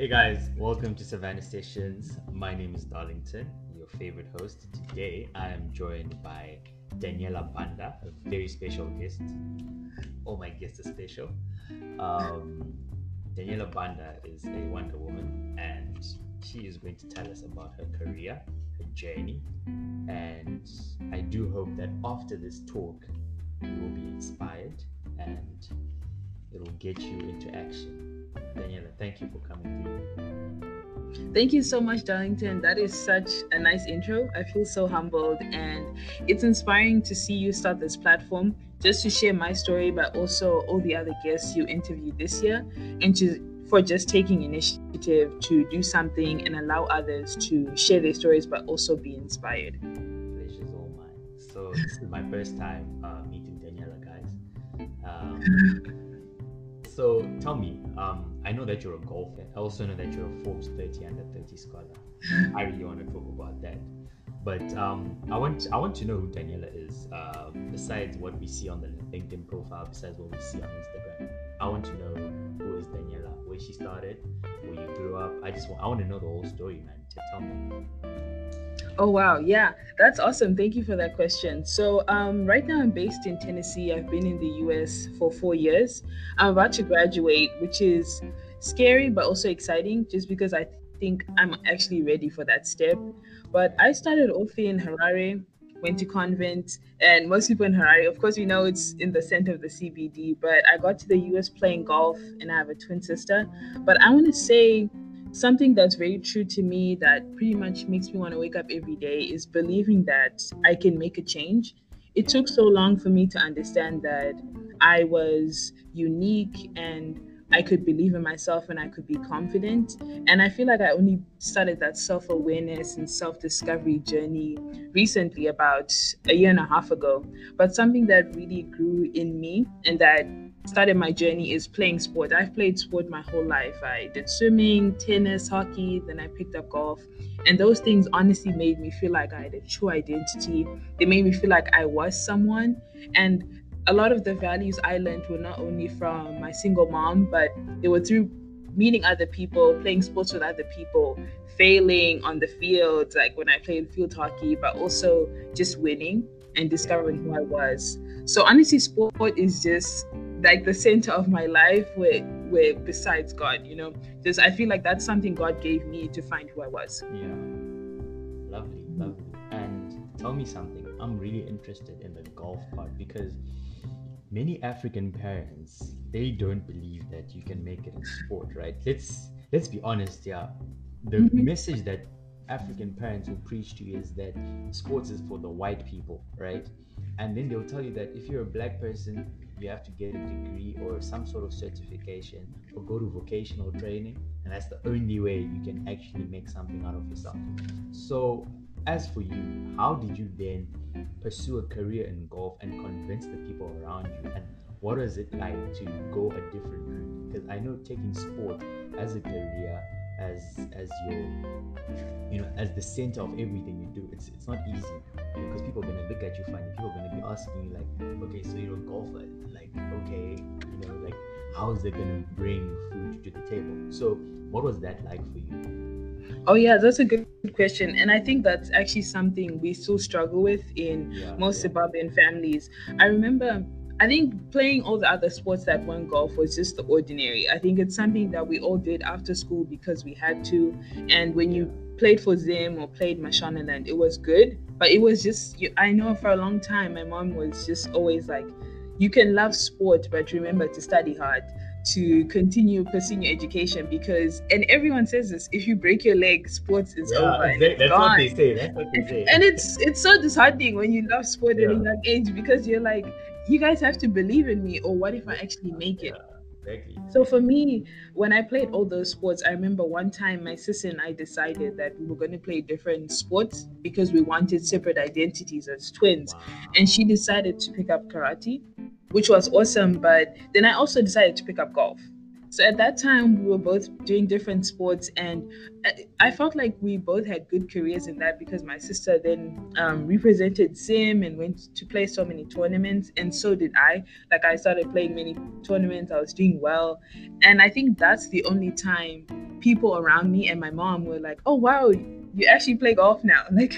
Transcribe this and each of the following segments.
Hey guys, welcome to Savannah Sessions. My name is Darlington, your favorite host. Today I am joined by Daniela Banda, a very special guest. All my guests are special. Um, Daniela Banda is a Wonder Woman and she is going to tell us about her career, her journey, and I do hope that after this talk, you will be inspired and it will get you into action. Daniela, thank you for coming through. Thank you so much, Darlington. That is such a nice intro. I feel so humbled, and it's inspiring to see you start this platform just to share my story, but also all the other guests you interviewed this year, and to for just taking initiative to do something and allow others to share their stories, but also be inspired. Pleasure's all mine. So this is my first time uh, meeting Daniela, guys. Um, so tell me, um, I know that you're a golfer. I also know that you're a Forbes 30 under 30 scholar. I really want to talk about that. But um, I want I want to know who Daniela is. Uh, besides what we see on the LinkedIn profile, besides what we see on Instagram, I want to know who is Daniela, where she started, where you grew up. I just want I want to know the whole story, man. Tell me. Oh wow, yeah, that's awesome. Thank you for that question. So um, right now I'm based in Tennessee. I've been in the U.S. for four years. I'm about to graduate, which is scary but also exciting, just because I think I'm actually ready for that step. But I started off in Harare, went to convent, and most people in Harare, of course, we know it's in the center of the CBD. But I got to the U.S. playing golf, and I have a twin sister. But I want to say something that's very true to me that pretty much makes me want to wake up every day is believing that I can make a change. It took so long for me to understand that I was unique and I could believe in myself and I could be confident. And I feel like I only started that self awareness and self discovery journey recently, about a year and a half ago. But something that really grew in me and that started my journey is playing sport. I've played sport my whole life. I did swimming, tennis, hockey, then I picked up golf. And those things honestly made me feel like I had a true identity. They made me feel like I was someone. And a lot of the values I learned were not only from my single mom, but they were through meeting other people, playing sports with other people, failing on the field, like when I played field hockey, but also just winning and discovering who I was. So honestly, sport is just like the center of my life where where besides God, you know, just I feel like that's something God gave me to find who I was. Yeah. Lovely, lovely. And tell me something. I'm really interested in the golf part because many African parents they don't believe that you can make it in sport, right? Let's let's be honest, yeah. The mm-hmm. message that African parents will preach to you is that sports is for the white people, right? And then they'll tell you that if you're a black person, you have to get a degree or some sort of certification or go to vocational training and that's the only way you can actually make something out of yourself. So as for you how did you then pursue a career in golf and convince the people around you? And what was it like to go a different route? Because i know taking sport as a career as as your you know as the center of everything you do it's it's not easy because people are gonna look at you funny. People are gonna be asking you like okay so you're a golfer okay you know like how is it gonna bring food to the table so what was that like for you oh yeah that's a good question and i think that's actually something we still struggle with in yeah, most yeah. zimbabwean families i remember I think playing all the other sports that weren't golf was just the ordinary. I think it's something that we all did after school because we had to. And when you played for Zim or played Mashonaland, it was good. But it was just, I know for a long time, my mom was just always like, you can love sport, but remember to study hard to continue pursuing your education because and everyone says this if you break your leg sports is yeah, over that's gone. what they say that's what they say and it's it's so disheartening when you love sport yeah. at a young age because you're like you guys have to believe in me or what if i actually make it Exactly. So for me, when I played all those sports, I remember one time my sister and I decided that we were going to play different sports because we wanted separate identities as twins. Wow. And she decided to pick up karate, which was awesome. But then I also decided to pick up golf. So at that time, we were both doing different sports, and I felt like we both had good careers in that because my sister then um, represented Zim and went to play so many tournaments, and so did I. Like I started playing many tournaments, I was doing well, and I think that's the only time people around me and my mom were like, "Oh wow, you actually play golf now. Like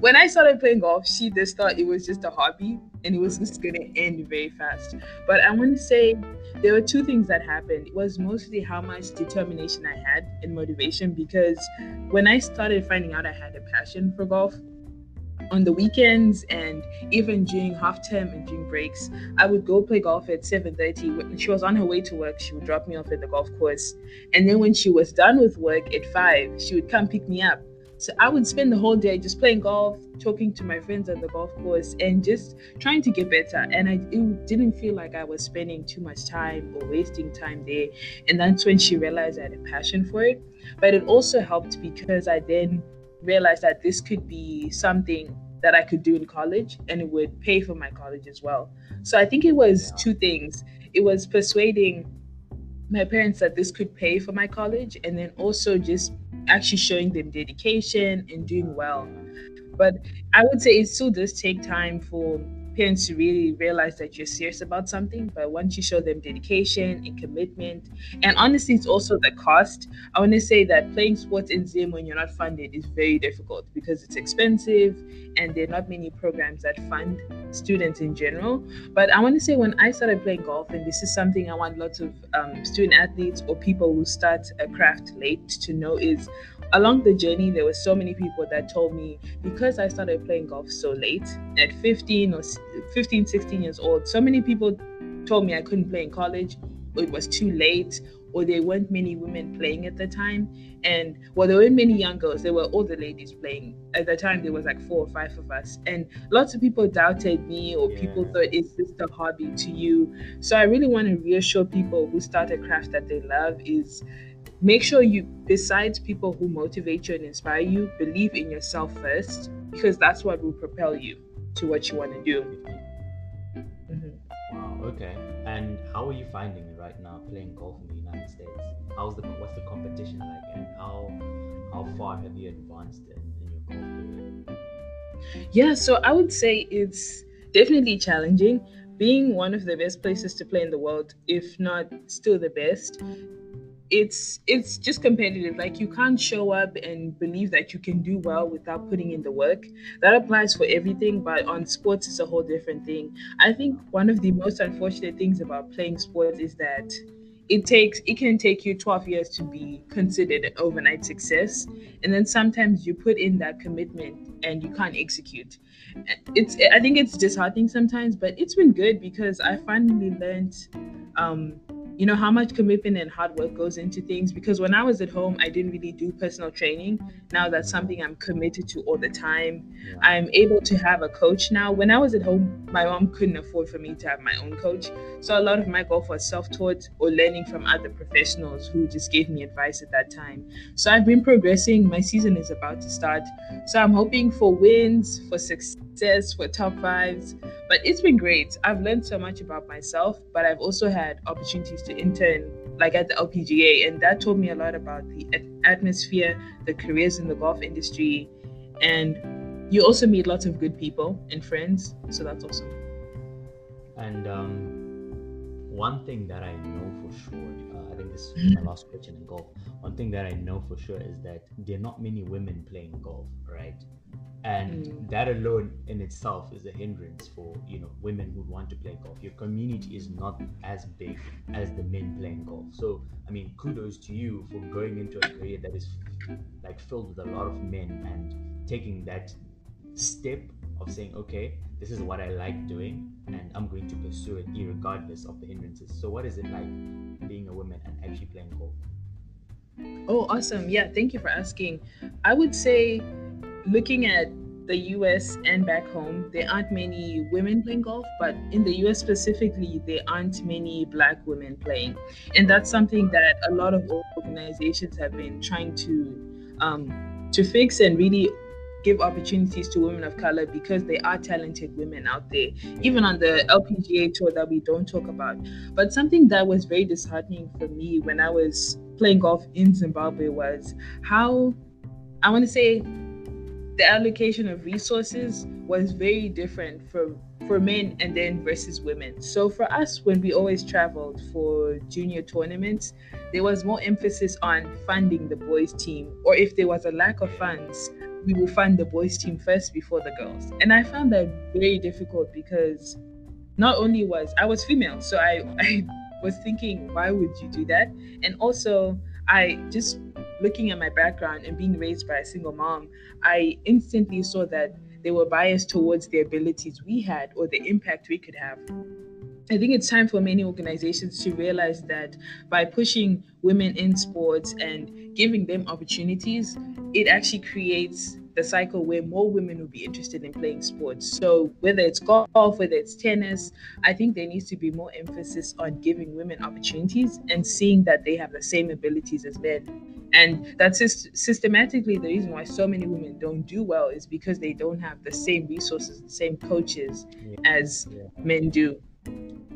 when I started playing golf, she just thought it was just a hobby and it was just gonna end very fast. But I want to say there were two things that happened. It was mostly how much determination I had and motivation because when I started finding out I had a passion for golf, on the weekends and even during half term and during breaks, I would go play golf at 7:30. When she was on her way to work, she would drop me off at the golf course. And then when she was done with work at 5, she would come pick me up so I would spend the whole day just playing golf, talking to my friends at the golf course, and just trying to get better. And I it didn't feel like I was spending too much time or wasting time there. And that's when she realized I had a passion for it. But it also helped because I then realized that this could be something that I could do in college and it would pay for my college as well. So I think it was two things. It was persuading my parents that this could pay for my college and then also just actually showing them dedication and doing well. But I would say it still does take time for parents to really realize that you're serious about something. But once you show them dedication and commitment, and honestly, it's also the cost. I want to say that playing sports in Zim when you're not funded is very difficult because it's expensive and there are not many programs that fund students in general. But I want to say when I started playing golf, and this is something I want lots of um, student athletes or people who start a craft late to know is along the journey, there were so many people that told me because I started playing golf so late at 15 or 15, 16 years old, so many people told me I couldn't play in college or it was too late or there weren't many women playing at the time. And well, there weren't many young girls, there were older ladies playing. At the time, there was like four or five of us. And lots of people doubted me, or yeah. people thought it's just a hobby to you. So I really want to reassure people who start a craft that they love is make sure you besides people who motivate you and inspire you believe in yourself first because that's what will propel you to what you want to do. Mm-hmm. wow okay. And how are you finding it right now playing golf in the united states? How's the what's the competition like and how how far have you advanced in, in your golf career? Yeah so i would say it's definitely challenging. Being one of the best places to play in the world if not still the best it's it's just competitive. Like you can't show up and believe that you can do well without putting in the work. That applies for everything but on sports it's a whole different thing. I think one of the most unfortunate things about playing sports is that it takes it can take you 12 years to be considered an overnight success. And then sometimes you put in that commitment and you can't execute. It's i think it's disheartening sometimes but it's been good because i finally learned um, you know how much commitment and hard work goes into things because when i was at home i didn't really do personal training. Now that's mm-hmm. something i'm committed to all the time. I'm able to have a coach now. When i was at home my mom couldn't afford for me to have my own coach. So a lot of my golf was self-taught or learning from other professionals who just gave me advice at that time. So i've been progressing. My season is about to start. So i'm hoping for wins for success for top fives. But it's been great. I've learned so much about myself, but I've also had opportunities to intern, like at the LPGA, and that told me a lot about the atmosphere, the careers in the golf industry, and you also meet lots of good people and friends. So that's awesome. And um, one thing that I know for sure, uh, I think this is my last question in golf. One thing that I know for sure is that there are not many women playing golf, right? And mm. that alone in itself is a hindrance for you know women who want to play golf. Your community is not as big as the men playing golf. So i mean kudos to you for going into a career that is like filled with a lot of men and taking that step of saying okay this is what i like doing and i'm going to pursue it regardless of the hindrances. So what is it like being a woman and actually playing golf? Oh awesome. Yeah thank you for asking. I would say looking at the US and back home, there aren't many women playing golf, but in the US specifically, there aren't many black women playing. And that's something that a lot of organizations have been trying to um, to fix and really give opportunities to women of color because there are talented women out there, even on the LPGA tour that we don't talk about. But something that was very disheartening for me when I was playing golf in Zimbabwe was how I want to say the allocation of resources was very different for for men and then versus women. So for us, when we always traveled for junior tournaments, there was more emphasis on funding the boys' team, or if there was a lack of funds, we will fund the boys' team first before the girls. And I found that very difficult because not only was I was female, so I, I was thinking, why would you do that? And also, I just looking at my background and being raised by a single mom, I instantly saw that they were biased towards the abilities we had or the impact we could have. I think it's time for many organizations to realize that by pushing women in sports and giving them opportunities, it actually creates the cycle where more women will be interested in playing sports. So whether it's golf, whether it's tennis, I think there needs to be more emphasis on giving women opportunities and seeing that they have the same abilities as men and that's just systematically the reason why so many women don't do well is because they don't have the same resources the same coaches yeah. as yeah. men do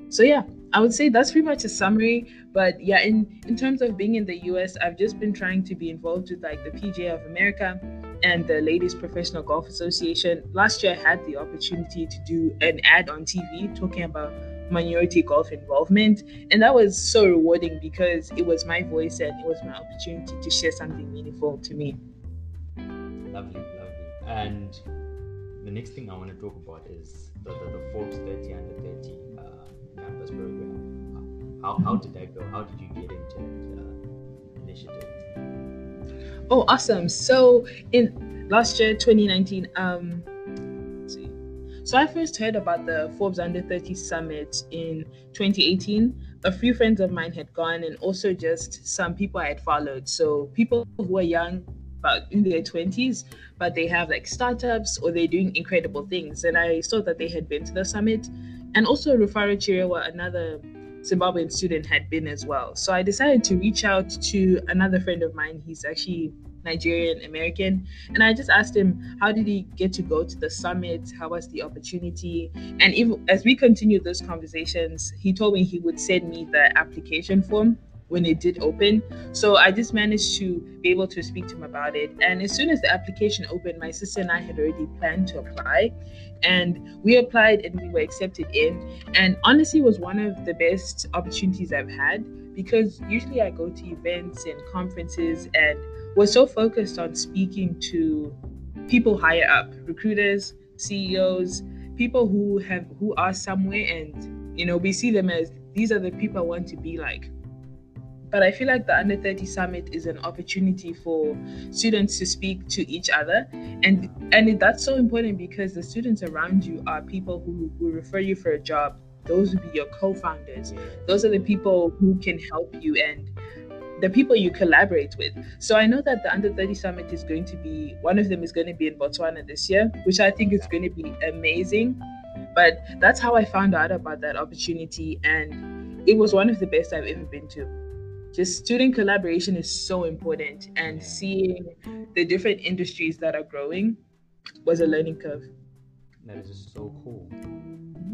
so yeah i would say that's pretty much a summary but yeah in in terms of being in the us i've just been trying to be involved with like the pga of america and the ladies professional golf association last year i had the opportunity to do an ad on tv talking about minority golf involvement. And that was so rewarding because it was my voice and it was my opportunity to share something meaningful to me. Lovely, lovely. And the next thing I want to talk about is the, the, the Forbes 30 under 30 uh, campus program. How, how did that go? How did you get into the uh, initiative? Oh, awesome. So in last year, 2019, um, so I first heard about the Forbes Under 30 Summit in 2018. A few friends of mine had gone, and also just some people I had followed. So people who are young, about in their 20s, but they have like startups or they're doing incredible things. And I saw that they had been to the summit. And also Rufaro Chirewa, another Zimbabwean student, had been as well. So I decided to reach out to another friend of mine. He's actually Nigerian American. And I just asked him, how did he get to go to the summit? How was the opportunity? And even as we continued those conversations, he told me he would send me the application form when it did open. So I just managed to be able to speak to him about it. And as soon as the application opened, my sister and I had already planned to apply. And we applied and we were accepted in. And honestly, was one of the best opportunities I've had because usually I go to events and conferences and was so focused on speaking to people higher up, recruiters, CEOs, people who have who are somewhere and you know we see them as these are the people I want to be like. But I feel like the Under 30 Summit is an opportunity for students to speak to each other. And and that's so important because the students around you are people who will refer you for a job. Those will be your co-founders. Those are the people who can help you and the people you collaborate with. So I know that the Under 30 Summit is going to be one of them is going to be in Botswana this year, which I think is going to be amazing. But that's how I found out about that opportunity, and it was one of the best I've ever been to. Just student collaboration is so important, and seeing the different industries that are growing was a learning curve. That is just so cool.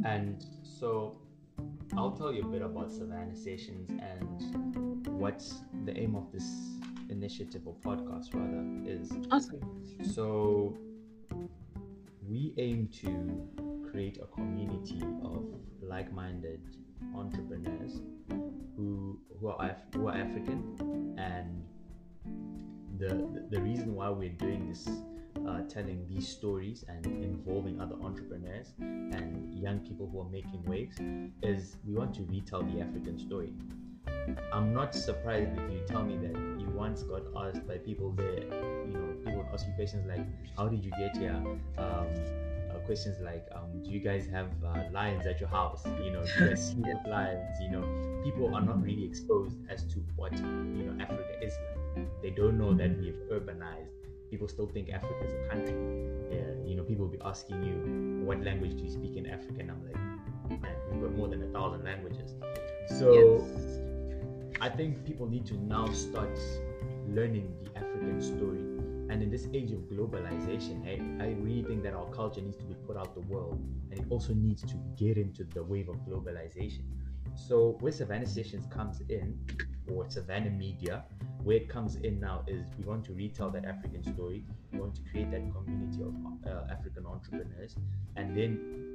And so I'll tell you a bit about Savannah Sessions and what the aim of this initiative or podcast rather is. Awesome. So we aim to create a community of like-minded entrepreneurs who who are Af- who are African and the the reason why we're doing this uh, telling these stories and involving other entrepreneurs and young people who are making waves is we want to retell the African story. I'm not surprised if you tell me that you once got asked by people there, you know, people ask you questions like, How did you get here? Um, questions like, um, Do you guys have uh, lions at your house? You know, do you guys see lions? You know, people are not really exposed as to what, you know, Africa is like. They don't know that we've urbanized people still think Africa is a country. Yeah, you know, people will be asking you, what language do you speak in Africa? And I'm like, man, we've got more than a thousand languages. So yes. I think people need to now start learning the African story And in this age of globalization, hey, I really think that our culture needs to be put out the world and it also needs to get into the wave of globalization. So where Savannah Sessions comes in, or Savannah Media, where it comes in now is we want to retell that African story. We want to create that community of uh, African entrepreneurs, and then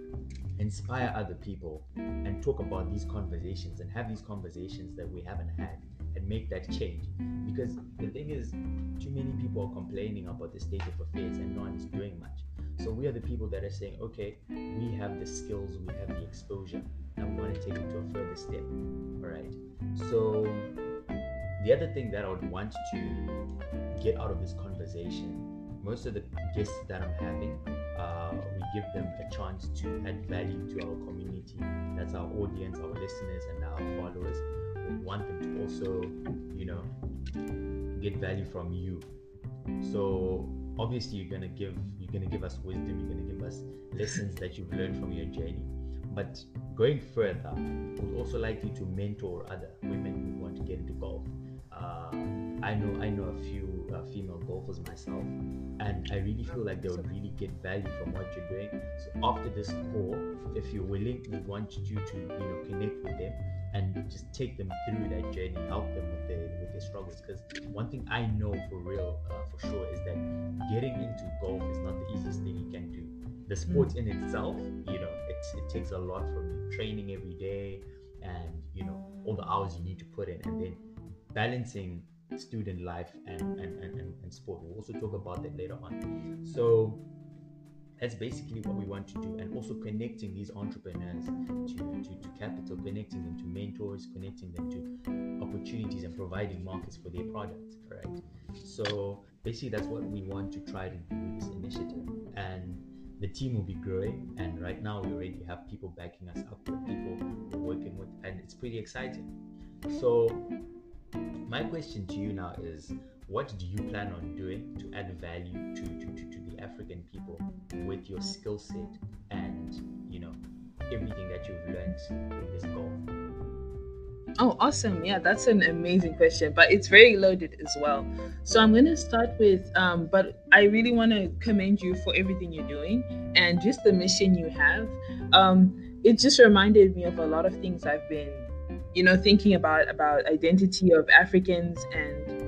inspire other people and talk about these conversations and have these conversations that we haven't had and make that change. Because the thing is, too many people are complaining about the state of affairs and no one is doing much. So we are the people that are saying, okay, we have the skills, we have the exposure, and we want to take it to a further step. All right. So the other thing that I would want to get out of this conversation, most of the guests that I'm having, uh, we give them a chance to add value to our community. That's our audience, our listeners, and our followers. Want them to also, you know, get value from you. So obviously you're gonna give you're gonna give us wisdom you're gonna give us lessons that you've learned from your journey but going further we'd also like you to mentor other women who want to get into golf uh, i know i know a few uh, female golfers myself and i really feel like they would really get value from what you're doing so after this call if you're willing we want you to you know connect with them and just take them through that journey, help them with their with their struggles. Because one thing I know for real, uh, for sure, is that getting into golf is not the easiest thing you can do. The sport mm. in itself, you know, it, it takes a lot from you, training every day, and you know all the hours you need to put in, and then balancing student life and and, and, and, sport. We'll also talk about that later on. So that's basically what we want to do and also connecting these entrepreneurs to, to, to capital connecting them to mentors connecting them to opportunities and providing markets for their products right so basically that's what we want to try to do with this initiative and the team will be growing and right now we already have people backing us up people we're working with and it's pretty exciting so my question to you now is what do you plan on doing to add value to, to, to, to the African people with your skill set and you know everything that you've learned in this golf? Oh, awesome. Yeah, that's an amazing question, but it's very loaded as well. So I'm going to start with, um, but I really want to commend you for everything you're doing and just the mission you have. Um, it just reminded me of a lot of things I've been, you know, thinking about, about identity of Africans and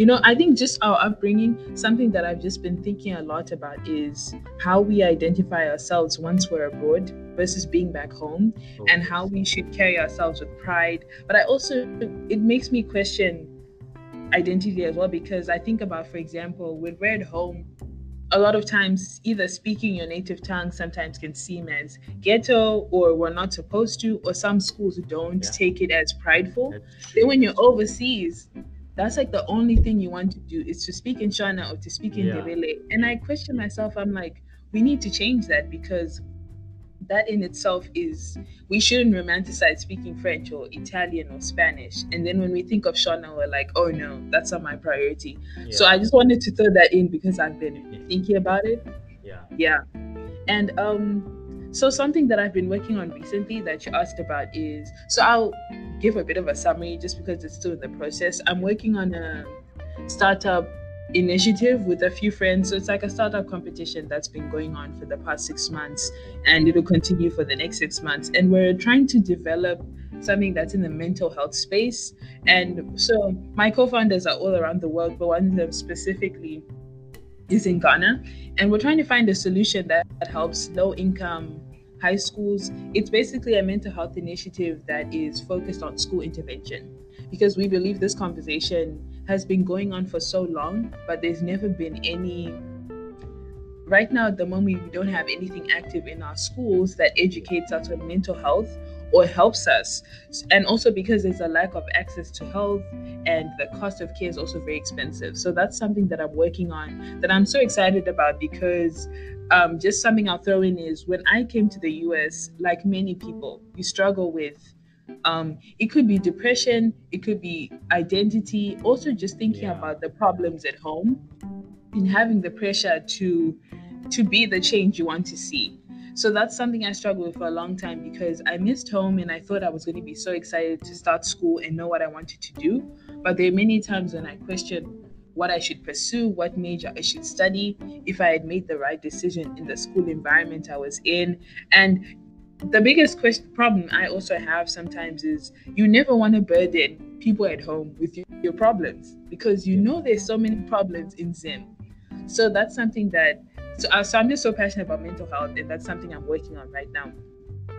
you know, I think just our upbringing, something that I've just been thinking a lot about is how we identify ourselves once we're abroad versus being back home oh. and how we should carry ourselves with pride. But I also, it makes me question identity as well because I think about, for example, when we're at home, a lot of times either speaking your native tongue sometimes can seem as ghetto or we're not supposed to or some schools don't yeah. take it as prideful then when you're overseas that's like the only thing you want to do is to speak in Shona or to speak in yeah. And I question myself, I'm like, we need to change that because that in itself is we shouldn't romanticize speaking French or Italian or Spanish. And then when we think of Shona, we're like, oh no, that's not my priority. Yeah. So I just wanted to throw that in because I've been thinking about it. Yeah. Yeah. And um so something that I've been working on recently that you asked about is so I'll give a bit of a summary just because it's still in the process. I'm working on a startup initiative with a few friends. So it's like a startup competition that's been going on for the past six months and it'll continue for the next six months. And we're trying to develop something that's in the mental health space. And so my co-founders are all around the world, but one of them specifically is in Ghana. And we're trying to find a solution that, that helps low income high schools. It's basically a mental health initiative that is focused on school intervention because we believe this conversation has been going on for so long, but there's never been any. Right now, at the moment, we don't have anything active in our schools that educates us on mental health or helps us. And also because there's a lack of access to health and the cost of care is also very expensive. So that's something that I'm working on that I'm so excited about because um, just something I'll throw in is when I came to the US, like many people, you struggle with um, it could be depression, it could be identity, also just thinking yeah. about the problems at home and having the pressure to to be the change you want to see. So that's something I struggled with for a long time because I missed home and I thought I was going to be so excited to start school and know what I wanted to do. But there are many times when I questioned what I should pursue, what major I should study, if I had made the right decision in the school environment I was in. And the biggest question, problem I also have sometimes is you never want to burden people at home with your, your problems because you know there's so many problems in Zim. So that's something that, so, uh, so I'm just so passionate about mental health, and that's something I'm working on right now.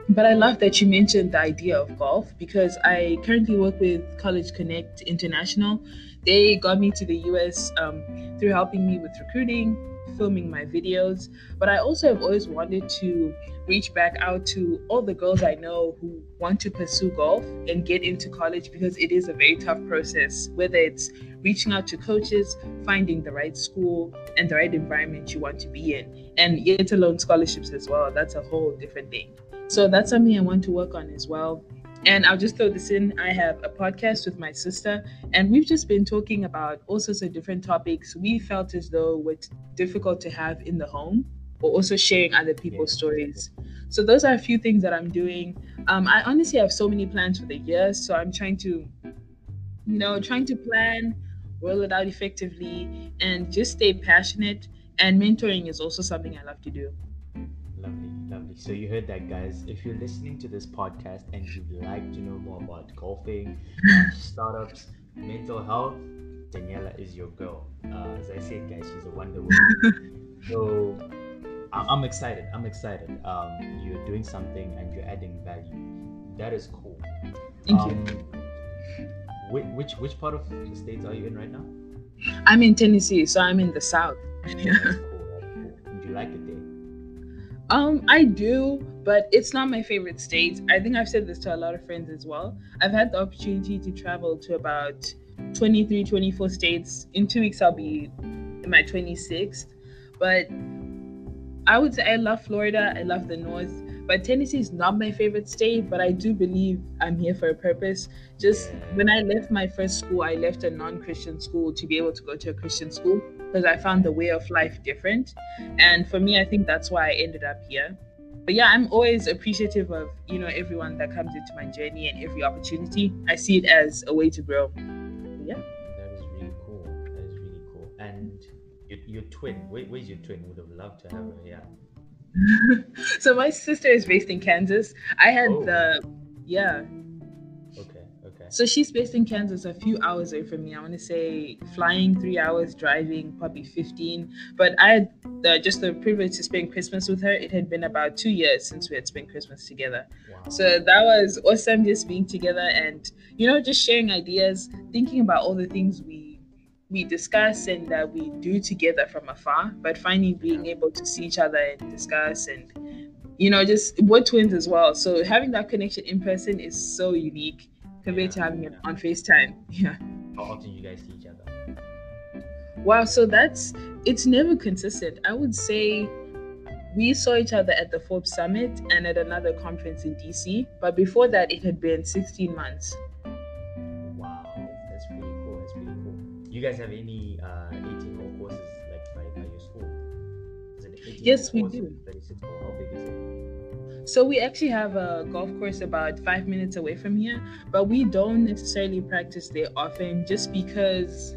But I love that you mentioned the idea of golf because I currently work with College Connect International. They got me to the US um, through helping me with recruiting, filming my videos. But I also have always wanted to reach back out to all the girls I know who want to pursue golf and get into college because it is a very tough process, whether it's reaching out to coaches, finding the right school and the right environment you want to be in, and yet alone scholarships as well. That's a whole different thing. So that's something I want to work on as well. And I'll just throw this in. I have a podcast with my sister, and we've just been talking about all sorts of different topics we felt as though were difficult to have in the home, or also sharing other people's yeah. stories. So those are a few things that I'm doing. Um, I honestly have so many plans for the year, so I'm trying to, you know, trying to plan, roll it out effectively, and just stay passionate. And mentoring is also something I love to do. Lovely, lovely. So you heard that, guys. If you're listening to this podcast and you'd like to know more about golfing, startups, mental health, Daniela is your girl. Uh, as I said, guys, she's a wonder woman. so I'm excited. I'm excited. Um, you're doing something and you're adding value. That is cool. Thank um, you. Which, which which part of the states are you in right now? I'm in Tennessee, so I'm in the south. Yeah. Cool. Cool. Do you like it there? Um, I do, but it's not my favorite state. I think I've said this to a lot of friends as well. I've had the opportunity to travel to about 23, 24 states. In two weeks, I'll be in my 26th. But I would say I love Florida, I love the North, but Tennessee is not my favorite state. But I do believe I'm here for a purpose. Just when I left my first school, I left a non Christian school to be able to go to a Christian school because I found the way of life different. And for me, I think that's why I ended up here. But yeah, I'm always appreciative of, you know, everyone that comes into my journey and every opportunity. I see it as a way to grow. Yeah. That is really cool. That is really cool. And your, your twin, where, where's your twin? Would have loved to have her here. so my sister is based in Kansas. I had oh. the yeah, so she's based in Kansas, a few hours away from me. I want to say flying three hours, driving probably 15. But I had the, just the privilege to spend Christmas with her. It had been about two years since we had spent Christmas together. Wow. So that was awesome just being together and, you know, just sharing ideas, thinking about all the things we we discuss and that we do together from afar, but finally being able to see each other and discuss and you know, just we're twins as well. So having that connection in person is so unique compared to having it on FaceTime. Yeah. How often do you guys see each other? Wow, so that's it's never consistent. I would say we saw each other at the Forbes Summit and at another conference in DC, but before that, it had been 16 months. Wow, that's pretty cool. That's pretty cool. You guys have any uh, 18 hole courses like by, by your school? yes, we do. 36 hole. How big is it? So we actually have a golf course about five minutes away from here, but we don't necessarily practice there often just because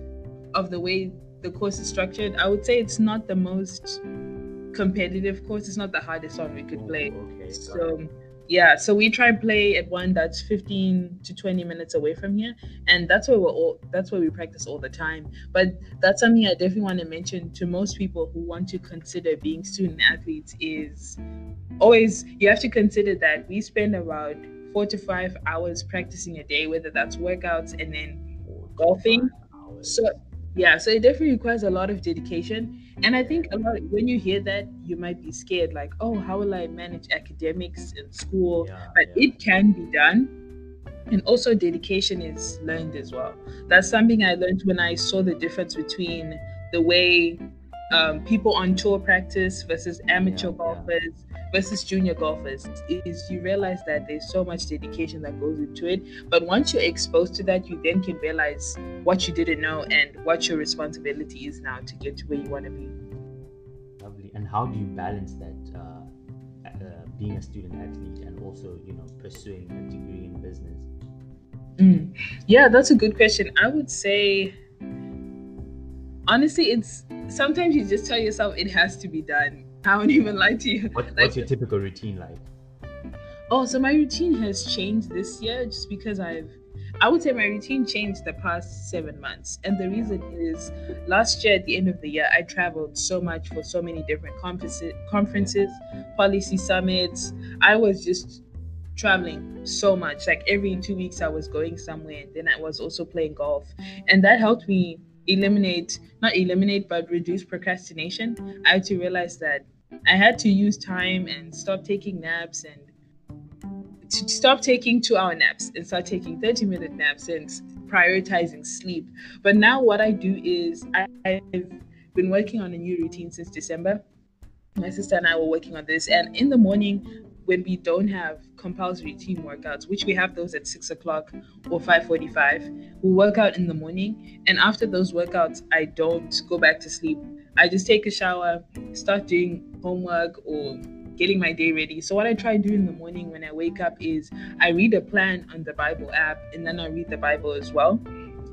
of the way the course is structured. I would say it's not the most competitive course. It's not the hardest one we could oh, play. okay, so yeah, so we try and play at one that's 15 to 20 minutes away from here, and that's where we're all that's where we practice all the time. But that's something I definitely want to mention to most people who want to consider being student athletes is always you have to consider that we spend about four to five hours practicing a day, whether that's workouts and then golfing. So yeah, so it definitely requires a lot of dedication. And I think a lot when you hear that, you might be scared, like, oh, how will I manage academics in school? Yeah, but yeah. it can be done. And also dedication is learned as well. That's something I learned when I saw the difference between the way um, people on tour practice versus amateur yeah, golfers versus junior golfers is you realize that there's so much dedication that goes into it. But once you're exposed to that, you then can realize what you didn't know and what your responsibility is now to get to where you want to be. Lovely. And how do you balance that? Uh, uh, being a student athlete and also, you know, pursuing a degree in business. Mm. Yeah, that's a good question. I would say honestly, it's sometimes you just tell yourself it has to be done. I won't even lie to you. What, Like- what's your typical routine like? Oh, so my routine has changed this year just because I've I would say my routine changed the past seven months. And the reason is last year at the end of the year, I traveled so much for so many different conferences, conferences, policy summits. I was just traveling so much. Like every two weeks, I was going somewhere. And then I was also playing golf. And that helped me eliminate, not eliminate, but reduce procrastination. I had to realize that I had to use time and stop taking naps and to stop taking two hour naps and start taking 30 minute naps and prioritizing sleep. But now what I do is I, I've been working on a new routine since December. My sister and I were working on this, and in the morning, when we don't have compulsory team workouts, which we have those at six o'clock or five forty-five, we work out in the morning. And after those workouts, I don't go back to sleep. I just take a shower, start doing homework or getting my day ready. So what I try to do in the morning when I wake up is I read a plan on the Bible app and then I read the Bible as well.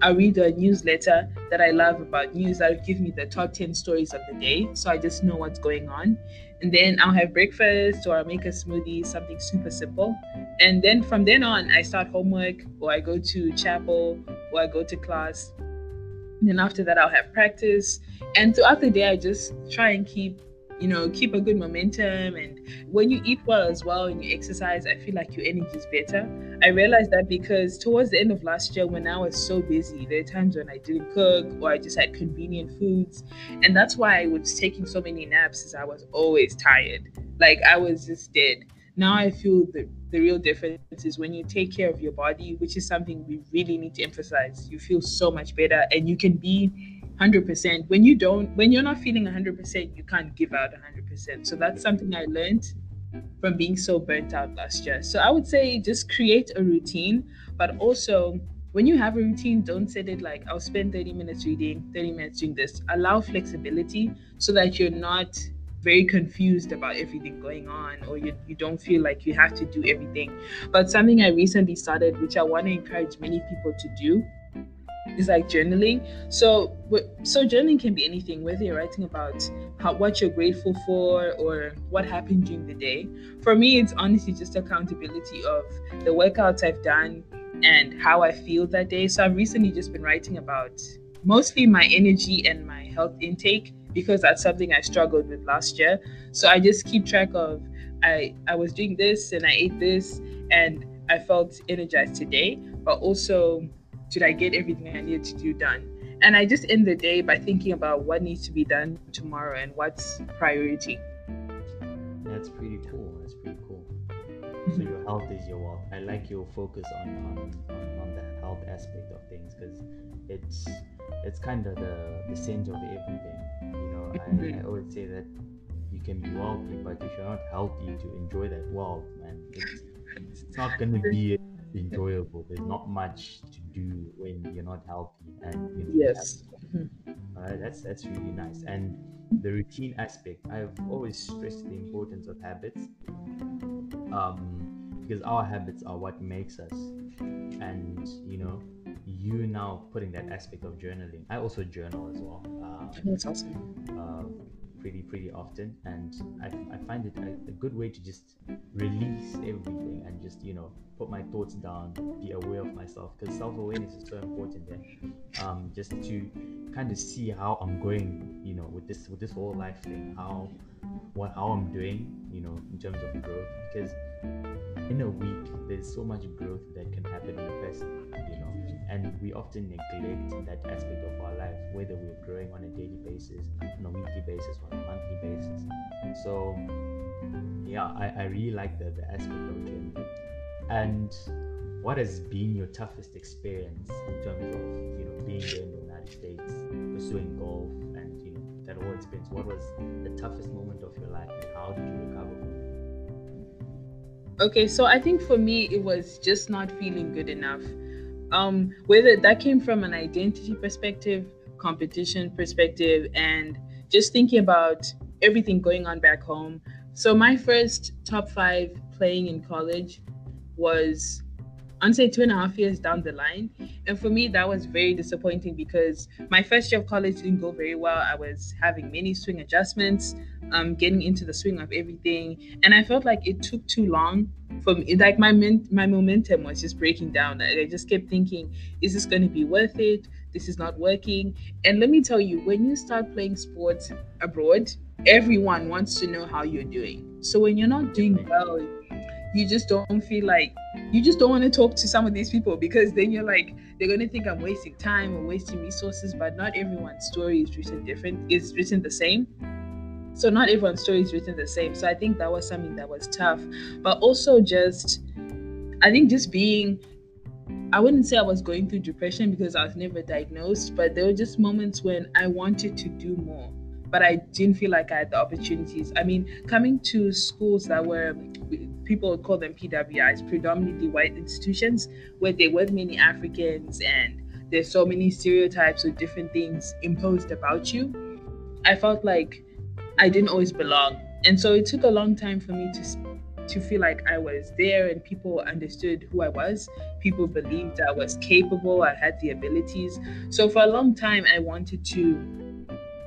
I read a newsletter that I love about news that will give me the top 10 stories of the day. So I just know what's going on. And then I'll have breakfast or I'll make a smoothie, something super simple. And then from then on, I start homework or I go to chapel or I go to class. And then after that, I'll have practice. And throughout the day, I just try and keep you know keep a good momentum. And when you eat well as well and you exercise i feel like your energy is better. I realized that because towards the end of last year when i was so busy there are times when i didn't cook or i just had convenient foods. And that's why i was taking so many naps is i was always tired. Like i was just dead. Now i feel the, the real difference is when you take care of your body which is something we really need to emphasize you feel so much better and you can be 100% when you don't when you're not feeling 100% you can't give out 100% so that's something i learned from being so burnt out last year. So i would say just create a routine but also when you have a routine don't set it like i'll spend 30 minutes reading 30 minutes doing this. Allow flexibility so that you're not very confused about everything going on or you, you don't feel like you have to do everything. But something i recently started which i want to encourage many people to do is like journaling. So, so journaling can be anything, whether you're writing about how, what you're grateful for or what happened during the day. For me, it's honestly just accountability of the workouts I've done and how I feel that day. So, I've recently just been writing about mostly my energy and my health intake because that's something I struggled with last year. So, I just keep track of I I was doing this and I ate this and I felt energized today, but also did I get everything I needed to do done? And I just end the day by thinking about what needs to be done tomorrow and what's priority. That's pretty cool. That's pretty cool. So mm-hmm. your health is your wealth. I like your focus on on, on, on the health aspect of things because it's it's kind of the, the center of everything. You know, I, I mm-hmm. always say that you can be wealthy, but if you're not healthy to enjoy that wealth, man, it's, it's not gonna be enjoyable. There's not much to do when you're not healthy, and you know, Yes. Alright, that's that's really nice. And the routine aspect, I've always stressed the importance of habits, um, because our habits are what makes us. And you know, you now putting that aspect of journaling. I also journal as well. Uh, That's awesome. uh, pretty pretty often. And I, I find it a, a good way to just release everything and just you know put my thoughts down be aware of myself because self-awareness is so important there. Um, just to kind of see how I'm going you know with this with this whole life thing how what how I'm doing you know in terms of growth. Because in a week there's so much growth that can happen in a person you know and we often neglect that aspect of our life whether we're growing on a daily basis on a weekly basis on a monthly basis. So yeah i, I really like the, the aspect of journaling and what has been your toughest experience in terms of you know being in the united states pursuing golf and you know that whole experience? What was the toughest moment of your life and how did you recover from it? Okay, so I think for me it was just not feeling good enough. Um, whether that came from an identity perspective, competition perspective, and just thinking about everything going on back home. So my first top five playing in college was I'd say two and a half years down the line. And for me, that was very disappointing because my first year of college didn't go very well. I was having many swing adjustments, um, getting into the swing of everything, and I felt like it took too long for me. Like my my momentum was just breaking down. I just kept thinking, is this going to be worth it? This is not working. And let me tell you, when you start playing sports abroad, everyone wants to know how you're doing. So when you're not doing well, you just don't feel like you just don't want to talk to some of these people because then you're like they're going to think i'm wasting time or wasting resources but not everyone's story is written different is written the same. So not everyone's story is written the same. So i think that was something that was tough. But also just i think just being i wouldn't say i was going through depression because i was never diagnosed but there were just moments when i wanted to do more but I didn't feel like I had the opportunities. I mean, coming to schools that were people would call them PWIs, predominantly white institutions, where there weren't many Africans and there's so many stereotypes or different things imposed about you. I felt like I didn't always belong. And so it took a long time for me to to feel like I was there and people understood who I was. People believed I was capable, I had the abilities. So for a long time I wanted to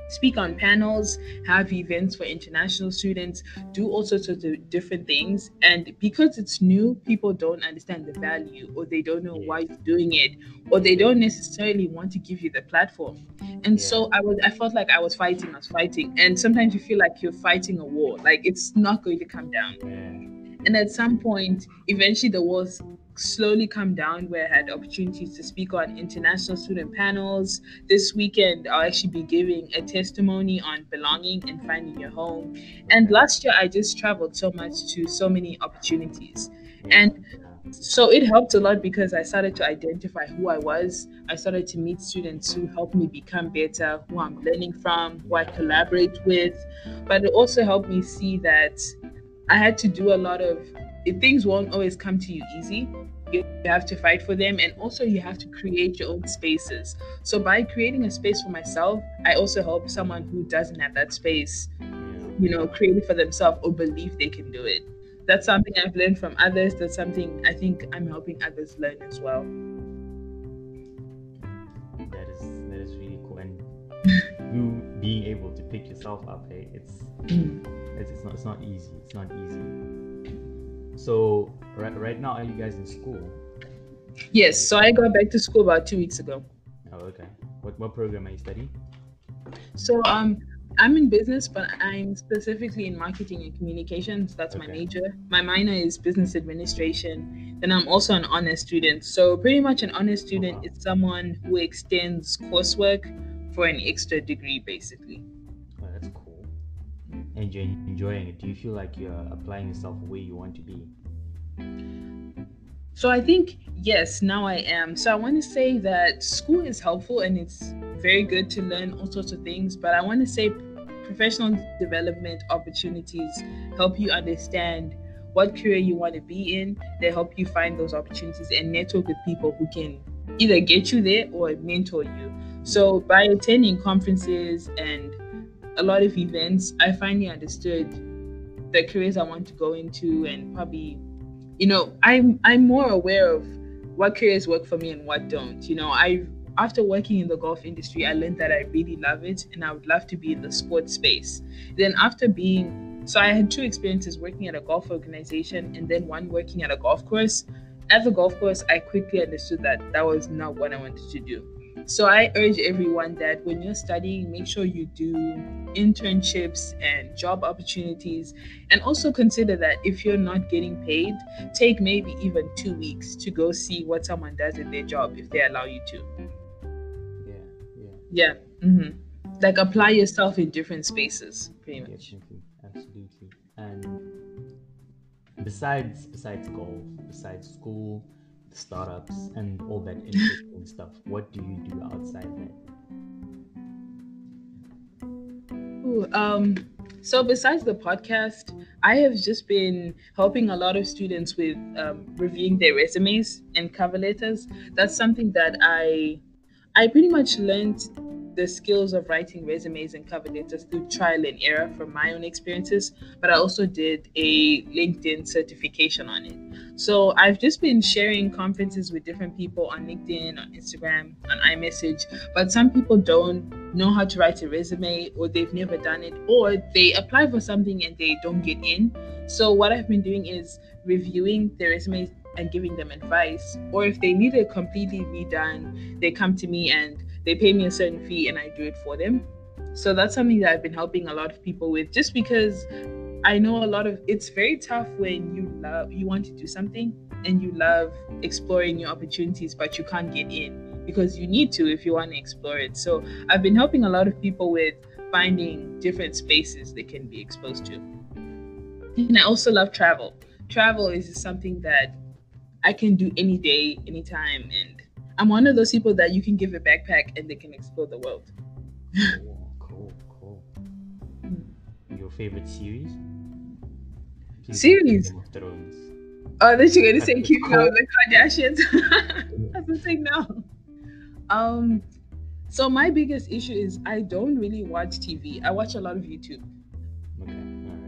speak on panels, have events for international students, do all sorts of different things. And because it's new, people don't understand the value or they don't know why you're doing it or they don't necessarily want to give you the platform. And yeah. so I was I felt like I was fighting, I was fighting. And sometimes you feel like you're fighting a war, like it's not going to come down. Yeah. And at some point, eventually the walls slowly come down where I had opportunities to speak on international student panels. This weekend, I'll actually be giving a testimony on belonging and finding your home. And last year, I just traveled so much to so many opportunities. And so it helped a lot because I started to identify who I was. I started to meet students who helped me become better, who I'm learning from, who I collaborate with. But it also helped me see that I had to do a lot of things won't always come to you easy you have to fight for them and also you have to create your own spaces. So by creating a space for myself i also help someone who doesn't have that space you know create it for themselves or believe they can do it. That's something i've learned from others. That's something i think i'm helping others learn as well. That is that is really cool. And you being able to pick yourself up hey it's, mm. it's it's not it's not easy. It's not easy. So right, right now, are you guys in school? Yes. So I got back to school about two weeks ago. Oh, okay. What what program are you studying? So um, I'm in business, but I'm specifically in marketing and communications. That's okay. my major. My minor is business administration. Then I'm also an honor student. So pretty much an honor student oh, wow. is someone who extends coursework for an extra degree, basically Oh, that's cool. and you're enjoying it, do you feel like you're applying yourself where you want to be? So I think yes, now I am. So I want to say that school is helpful and it's very good to learn all sorts of things, but I want to say professional development opportunities help you understand what career you want to be in. They help you find those opportunities and network with people who can either get you there or mentor you. So by attending conferences and a lot of events, I finally understood the careers I want to go into and probably, you know, I'm I'm more aware of what careers work for me and what don't. You know, I after working in the golf industry, I learned that I really love it and I would love to be in the sports space. Then after being so I had two experiences working at a golf organization and then one working at a golf course. At the golf course, I quickly understood that that was not what I wanted to do. So I urge everyone that when you're studying, make sure you do internships and job opportunities. And also consider that if you're not getting paid, take maybe even two weeks to go see what someone does in their job if they allow you to. Yeah, yeah. Yeah. Mm-hmm. Like apply yourself in different spaces, pretty much. absolutely. And besides besides golf, besides school, startups and all that interesting stuff. What do you do outside that? Ooh, um so besides the podcast i have just been helping a lot of students with um, reviewing their resumes and cover letters. That's something that i I pretty much learned the skills of writing resumes and cover letters through trial and error from my own experiences, but I also did a LinkedIn certification on it. So I've just been sharing conferences with different people on LinkedIn, on Instagram, on iMessage, but some people don't know how to write a resume or they've never done it or they apply for something and they don't get in. So what I've been doing is reviewing their resumes and giving them advice. Or if they need it completely redone, they come to me and they pay me a certain fee and I do it for them. So that's something that I've been helping a lot of people with just because I know a lot of it's very tough when you love you want to do something and you love exploring new opportunities but you can't get in because you need to if you want to explore it. So I've been helping a lot of people with finding different spaces they can be exposed to. And I also love travel. Travel is something that I can do any day, anytime. And I'm one of those people that you can give a backpack and they can explore the world. Your favorite series? Please Series? Game of Thrones. Oh, then you're gonna say keeping up with the Kardashians. I was like, no. Um, so my biggest issue is I don't really watch TV. I watch a lot of YouTube. Okay.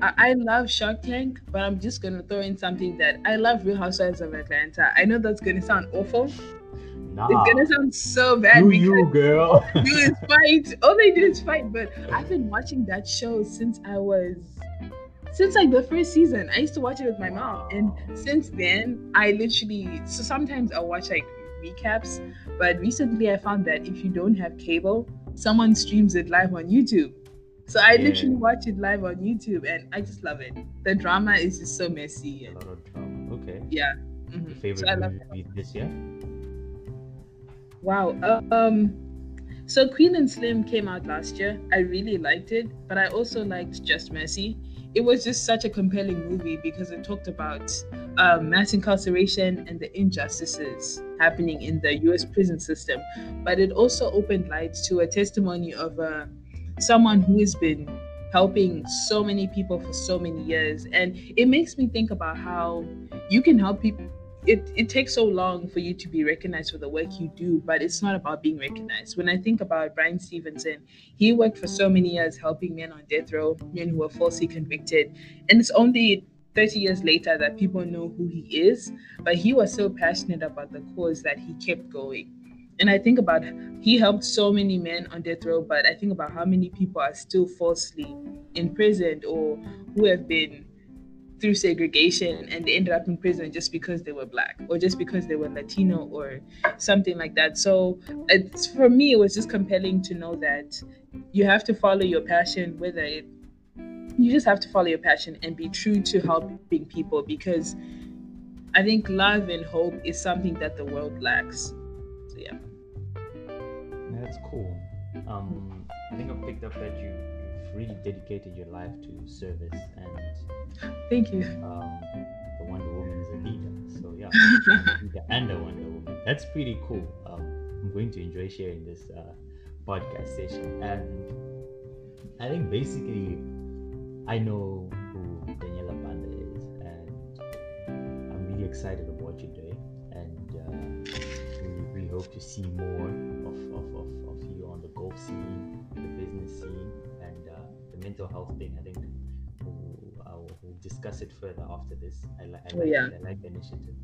I, I love Shark Tank, but I'm just gonna throw in something that I love Real Housewives of Atlanta. I know that's gonna sound awful. Nah. It's gonna sound so bad Do because you, girl? do is fight. All they do is fight. But I've been watching that show since I was since like the first season. I used to watch it with my mom, and since then I literally so sometimes I'll watch like recaps. But recently I found that if you don't have cable, someone streams it live on YouTube. So I Yeah. literally watch it live on YouTube, and I just love it. The drama is just so messy. a lot of drama. Okay. yeah. Your mhm. favorite So movie this year? Wow. Um. So Queen and Slim came out last year. I really liked it, but I also liked Just Mercy. It was just such a compelling movie because it talked about um, mass incarceration and the injustices happening in the U.S. prison system. But it also opened light to a testimony of uh, someone who has been helping so many people for so many years, and it makes me think about how you can help people it, it takes so long for you to be recognized for the work you do, but it's not about being recognized. When I think about Bryan Stevenson, he worked for so many years helping men on death row, men who were falsely convicted. And it's only 30 years later that people know who he is, but he was so passionate about the cause that he kept going. And I think about he helped so many men on death row, but I think about how many people are still falsely imprisoned or who have been through segregation and they ended up in prison just because they were black or just because they were Latino or something like that. So it's for me it was just compelling to know that you have to follow your passion, whether it you just have to follow your passion and be true to helping people because I think love and hope is something that the world lacks. So yeah. That's cool. Um, I think I picked up that you really dedicated your life to service, and Thank you. um, the Wonder Woman is a leader. So yeah, leader and a Wonder Woman. That's pretty cool. Um, I'm going to enjoy sharing this uh, podcast session, and I think basically I know who Daniella Banda is, and I'm really excited about what you're doing, and uh, we, we hope to see more of, of, of, of you on the golf scene, the business scene, the mental health thing. I think we'll, will, we'll discuss it further after this. I, li- I Oh, like yeah. I like the initiative.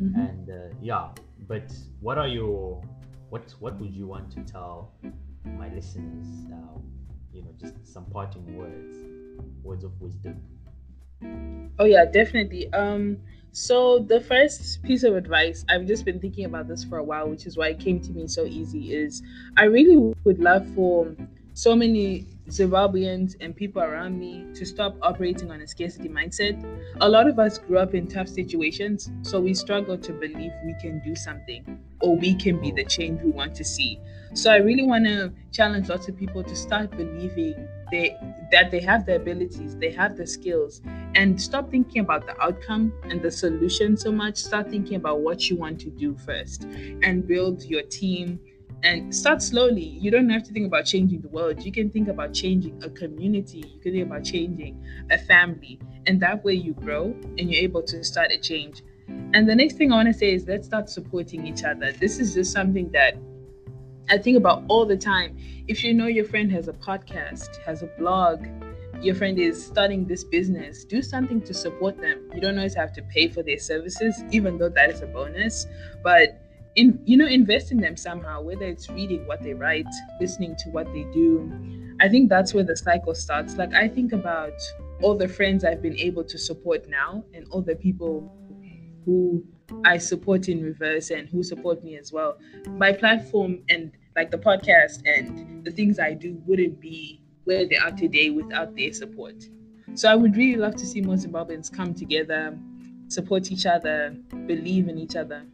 Mhm. And uh, yeah, but what are your what what would you want to tell my listeners? Uh, you know, just some parting words, words of wisdom. Oh yeah, definitely. Um so the first piece of advice, I've just been thinking about this for a while, which is why it came to me so easy is I really would love for so many Zimbabweans and people around me to stop operating on a scarcity mindset. A lot of us grew up in tough situations, so we struggle to believe we can do something or we can be the change we want to see. So I really want to challenge lots of people to start believing they that they have the abilities, they have the skills, and stop thinking about the outcome and the solution so much. Start thinking about what you want to do first and build your team and start slowly. You don't have to think about changing the world. You can think about changing a community. You can think about changing a family. And that way you grow and you're able to start a change. And the next thing I want to say is let's start supporting each other. This is just something that I think about all the time. If you know your friend has a podcast, has a blog, your friend is starting this business, do something to support them. You don't always have to pay for their services, even though that is a bonus. But in you know, invest in them somehow, whether it's reading what they write, listening to what they do. I think that's where the cycle starts. Like I think about all the friends I've been able to support now and all the people who I support in reverse and who support me as well. My platform and like the podcast and the things I do wouldn't be where they are today without their support. So I would really love to see more Zimbabweans come together, support each other, believe in each other.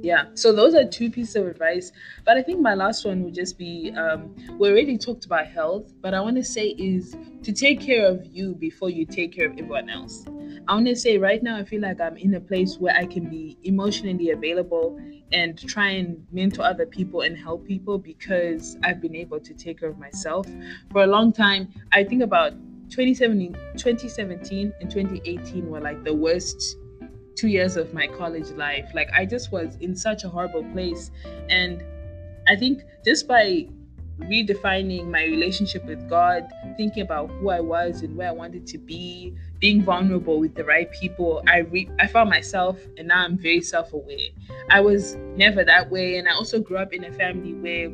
Yeah, so those are two pieces of advice. But I think my last one would just be um, we already talked about health, but I want to say is to take care of you before you take care of everyone else. I want to say right now, I feel like I'm in a place where I can be emotionally available and try and mentor other people and help people because I've been able to take care of myself. For a long time, I think about 2017, 2017 and 2018 were like the worst two years of my college life. Like I just was in such a horrible place. And I think just by redefining my relationship with God, thinking about who I was and where I wanted to be, being vulnerable with the right people, I re- I found myself and now I'm very self-aware. I was never that way and I also grew up in a family where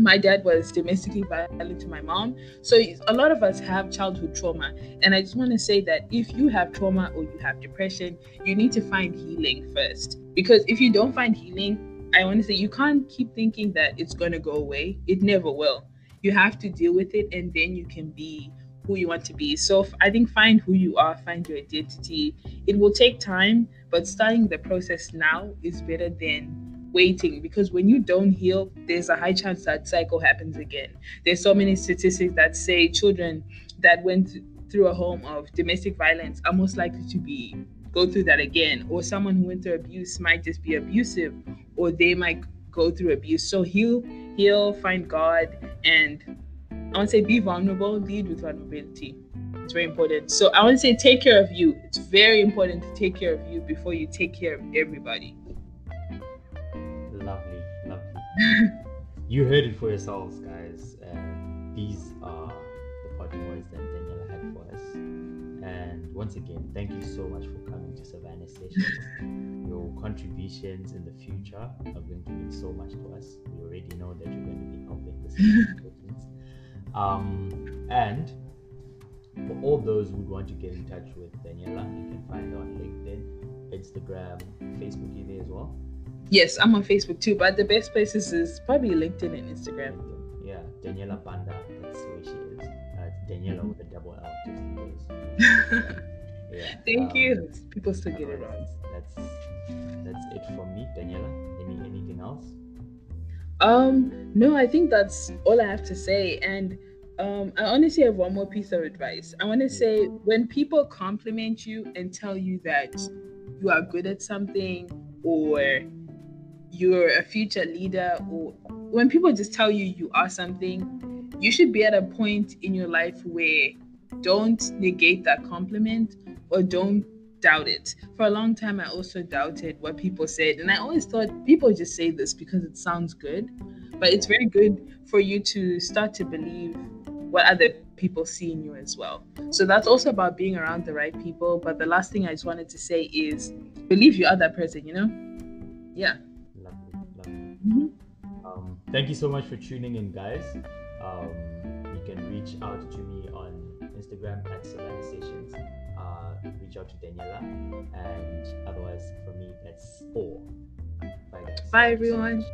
my dad was domestically violent to my mom. So a lot of us have childhood trauma. And I just want to say that if you have trauma or you have depression, you need to find healing first. Because if you don't find healing, I want to say you can't keep thinking that it's going to go away. It never will. You have to deal with it and then you can be who you want to be. So I think find who you are, find your identity. It will take time, but starting the process now is better than waiting because when you don't heal, there's a high chance that cycle happens again. There's so many statistics that say children that went through a home of domestic violence are most likely to be go through that again. Or someone who went through abuse might just be abusive or they might go through abuse. So heal heal find god and i want to say be vulnerable lead with vulnerability. It's very important. So i want to say take care of you. It's very important to take care of you before you take care of everybody you heard it for yourselves guys these are the parting words that daniella had for us and once again thank you so much for coming to savannah sessions your contributions in the future are going to mean so much to us. We already know that you're going to be helping this. um, and for all those who want to get in touch with Daniella, you can find her on LinkedIn, Instagram, Facebook, there as well. Yes, I'm on Facebook too, but the best places is probably LinkedIn and Instagram. Yeah, Daniella Banda, that's where she is. Uh, Daniella with a double L, just in case. yeah. Thank um, you. People still get it wrong. That's that's it from me, Daniella. Any anything else? Um, no, I think that's all I have to say. And um, I honestly have one more piece of advice. I want to say when people compliment you and tell you that you are good at something or you're a future leader or when people just tell you you are something, you should be at a point in your life where don't negate that compliment or don't doubt it. For a long time, I also doubted what people said. And I always thought people just say this because it sounds good. But it's very good for you to start to believe what other people seeing you as well. So that's also about being around the right people. But the last thing I just wanted to say is believe you are that person, you know? Yeah. Lovely, lovely. Mm-hmm. Um, thank you so much for tuning in, guys. Um, you can reach out to me on Instagram at Savannah Sessions reach out to Daniella. And otherwise, for me, that's all. Bye, guys. Bye, everyone.